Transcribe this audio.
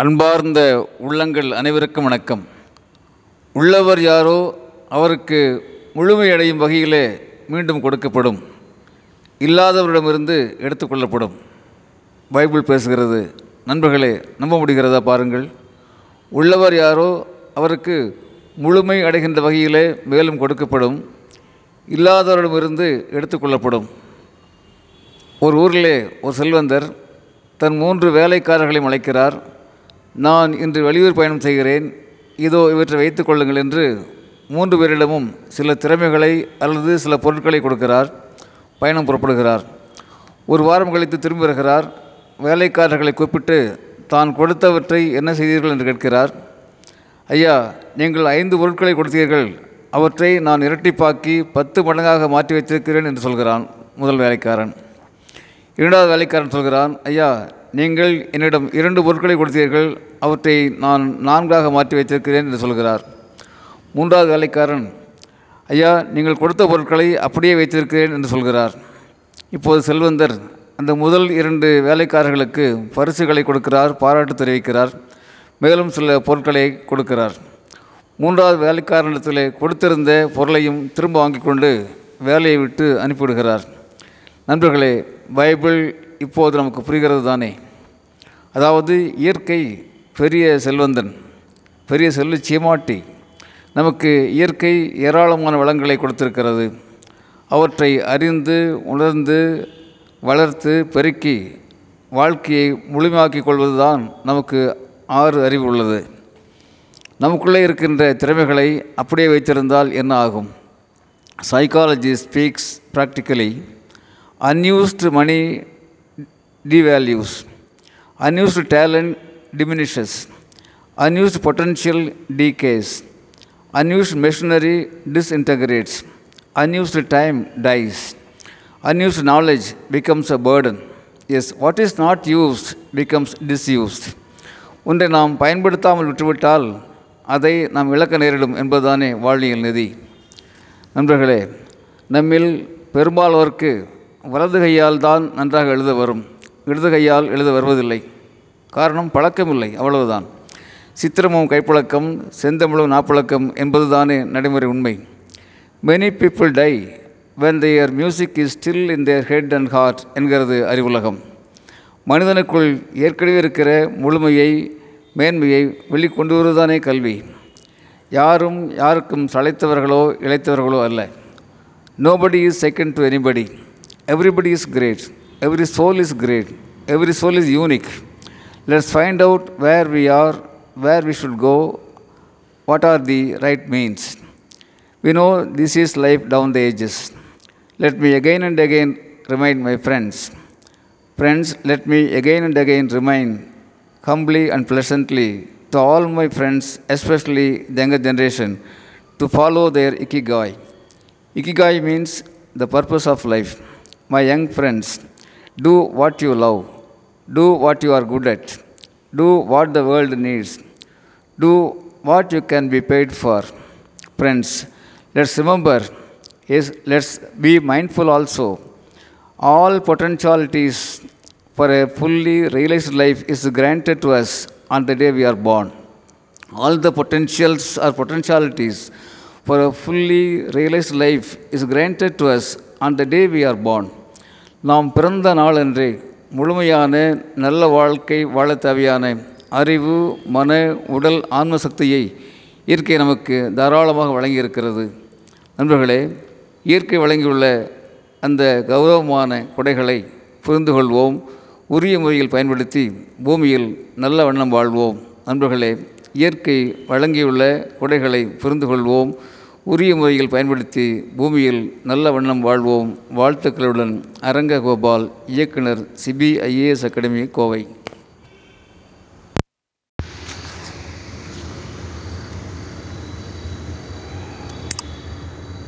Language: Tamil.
அன்பார்ந்த உள்ளங்கள் அனைவருக்கும் வணக்கம். உள்ளவர் யாரோ அவருக்கு முழுமையடையும் வகையிலே மீண்டும் கொடுக்கப்படும். இல்லாதவரிடமிருந்து எடுத்துக்கொள்ளப்படும் பைபிள் பேசுகிறது. நண்பர்களே நம்ப முடிகிறதா பாருங்கள். உள்ளவர் யாரோ அவருக்கு முழுமை அடைகின்ற வகையிலே மேலும் கொடுக்கப்படும். இல்லாதவரிடமிருந்து எடுத்துக்கொள்ளப்படும் ஒரு ஊரிலே ஒரு செல்வந்தர் தன் மூன்று வேலைக்காரர்களையும் அழைக்கிறார். நான் இன்று வெளியூர் பயணம் செய்கிறேன். இதோ இவற்றை வைத்துக் கொள்ளுங்கள் என்று மூன்று பேரிடமும் சில திறமைகளை அல்லது சில பொருட்களை கொடுக்கிறார். பயணம் புறப்படுகிறார். ஒரு வாரம் கழித்து திரும்பி வருகிறார். வேலைக்காரர்களை கூப்பிட்டு தான் கொடுத்தவற்றை என்ன செய்தீர்கள்? என்று கேட்கிறார். ஐயா நீங்கள் ஐந்து பொருட்களை கொடுத்தீர்கள். அவற்றை நான் இரட்டிப்பாக்கி பத்து மடங்காக மாற்றி வைத்திருக்கிறேன் என்று சொல்கிறான் முதல் வேலைக்காரன். இரண்டாவது வேலைக்காரன் சொல்கிறான் ஐயா நீங்கள் என்னிடம் இரண்டு பொருட்களை கொடுத்தீர்கள். அவற்றை நான் நான்காக மாற்றி வைத்திருக்கிறேன் என்று சொல்கிறார். மூன்றாவது வேலைக்காரன் ஐயா நீங்கள் கொடுத்த பொருட்களை அப்படியே வைத்திருக்கிறேன் என்று சொல்கிறார். இப்போது செல்வந்தர் அந்த முதல் இரண்டு வேலைக்காரர்களுக்கு பரிசுகளை கொடுக்கிறார் பாராட்டு தெரிவிக்கிறார். மேலும் சில பொருட்களை கொடுக்கிறார். மூன்றாவது வேலைக்காரனிடத்தில் கொடுத்திருந்த பொருளையும் திரும்ப வாங்கி கொண்டு வேலையை விட்டு அனுப்பிவிடுகிறார். நண்பர்களே பைபிள் இப்போது நமக்கு புரிகிறது தானே அதாவது இயற்கை பெரிய செல்வந்தன் பெரிய செல்வ சீமாட்டி நமக்கு இயற்கை ஏராளமான வளங்களை கொடுத்திருக்கிறது. அவற்றை அறிந்து உணர்ந்து வளர்த்து பெருக்கி வாழ்க்கையை முழுமையாக்கிக் கொள்வதுதான் நமக்கு ஆறு அறிவு உள்ளது. நமக்குள்ளே இருக்கின்ற திறமைகளை அப்படியே வைத்திருந்தால் என்ன ஆகும்? Psychology speaks practically unused money devalues unused talent diminishes, unused potential decays, unused machinery disintegrates, unused time dies, unused knowledge becomes a burden. Yes, what is not used becomes disused. ஒன்றை நாம் பயன்படுத்தாமல் விட்டுவிட்டால் அதை நாம் இழக்க நேரிடும் என்பதுதானே வாழ்வியல் நிதி நண்பர்களே நம்மில் பெரும்பாலோருக்கு வலது கையால் தான் நன்றாக எழுத வரும் இடது கையால் எழுத வருவதில்லை. காரணம் பழக்கமில்லை அவ்வளவுதான். சித்திரமும் கைப்பழக்கம் செந்தமிழும் நாப்பழக்கம் என்பதுதானே நடைமுறை உண்மை. Many people die when their music is still in their head and heart என்கிறது அறிவுலகம். மனிதனுக்குள் ஏற்கனவே இருக்கிற முழுமையை மேன்மையை வெளிக்கொண்டு வருவதுதானே கல்வி. யாரும் யாருக்கும் சளைத்தவர்களோ இழைத்தவர்களோ அல்ல. Nobody is second to anybody everybody is great Every soul is great. Every soul is unique. Let's find out where we are, where we should go, what are the right means. We know this is life down the ages. Let me again and again remind my friends. Friends, let me again and again remind humbly and pleasantly to all my friends, especially the younger generation, to follow their ikigai. Ikigai means the purpose of life. My young friends, do what you love, do what you are good at, do what the world needs, do what you can be paid for. Friends, let's remember, yes, let's be mindful also all potentialities for a fully realized life is granted to us on the day we are born. All the potentials or potentialities for a fully realized life is granted to us on the day we are born. நாம் பிறந்த நாளன்றே முழுமையான நல்ல வாழ்க்கை வாழத் தேவையான அறிவு மன உடல் ஆன்ம சக்தியை இயற்கை நமக்கு தாராளமாக வழங்கியிருக்கிறது. நண்பர்களே இயற்கை வழங்கியுள்ள அந்த கௌரவமான கொடைகளை புரிந்து கொள்வோம் உரிய முறையில் பயன்படுத்தி பூமியில் நல்ல வண்ணம் வாழ்வோம். நண்பர்களே இயற்கை வழங்கியுள்ள கொடைகளை புரிந்து கொள்வோம். உரிய முறையில் பயன்படுத்தி பூமியில் நல்ல வண்ணம் வாழ்வோம். வாழ்த்துக்களுடன் அரங்க கோபால் இயக்குனர் சிபிஐஏஎஸ் அகாடமி கோவை.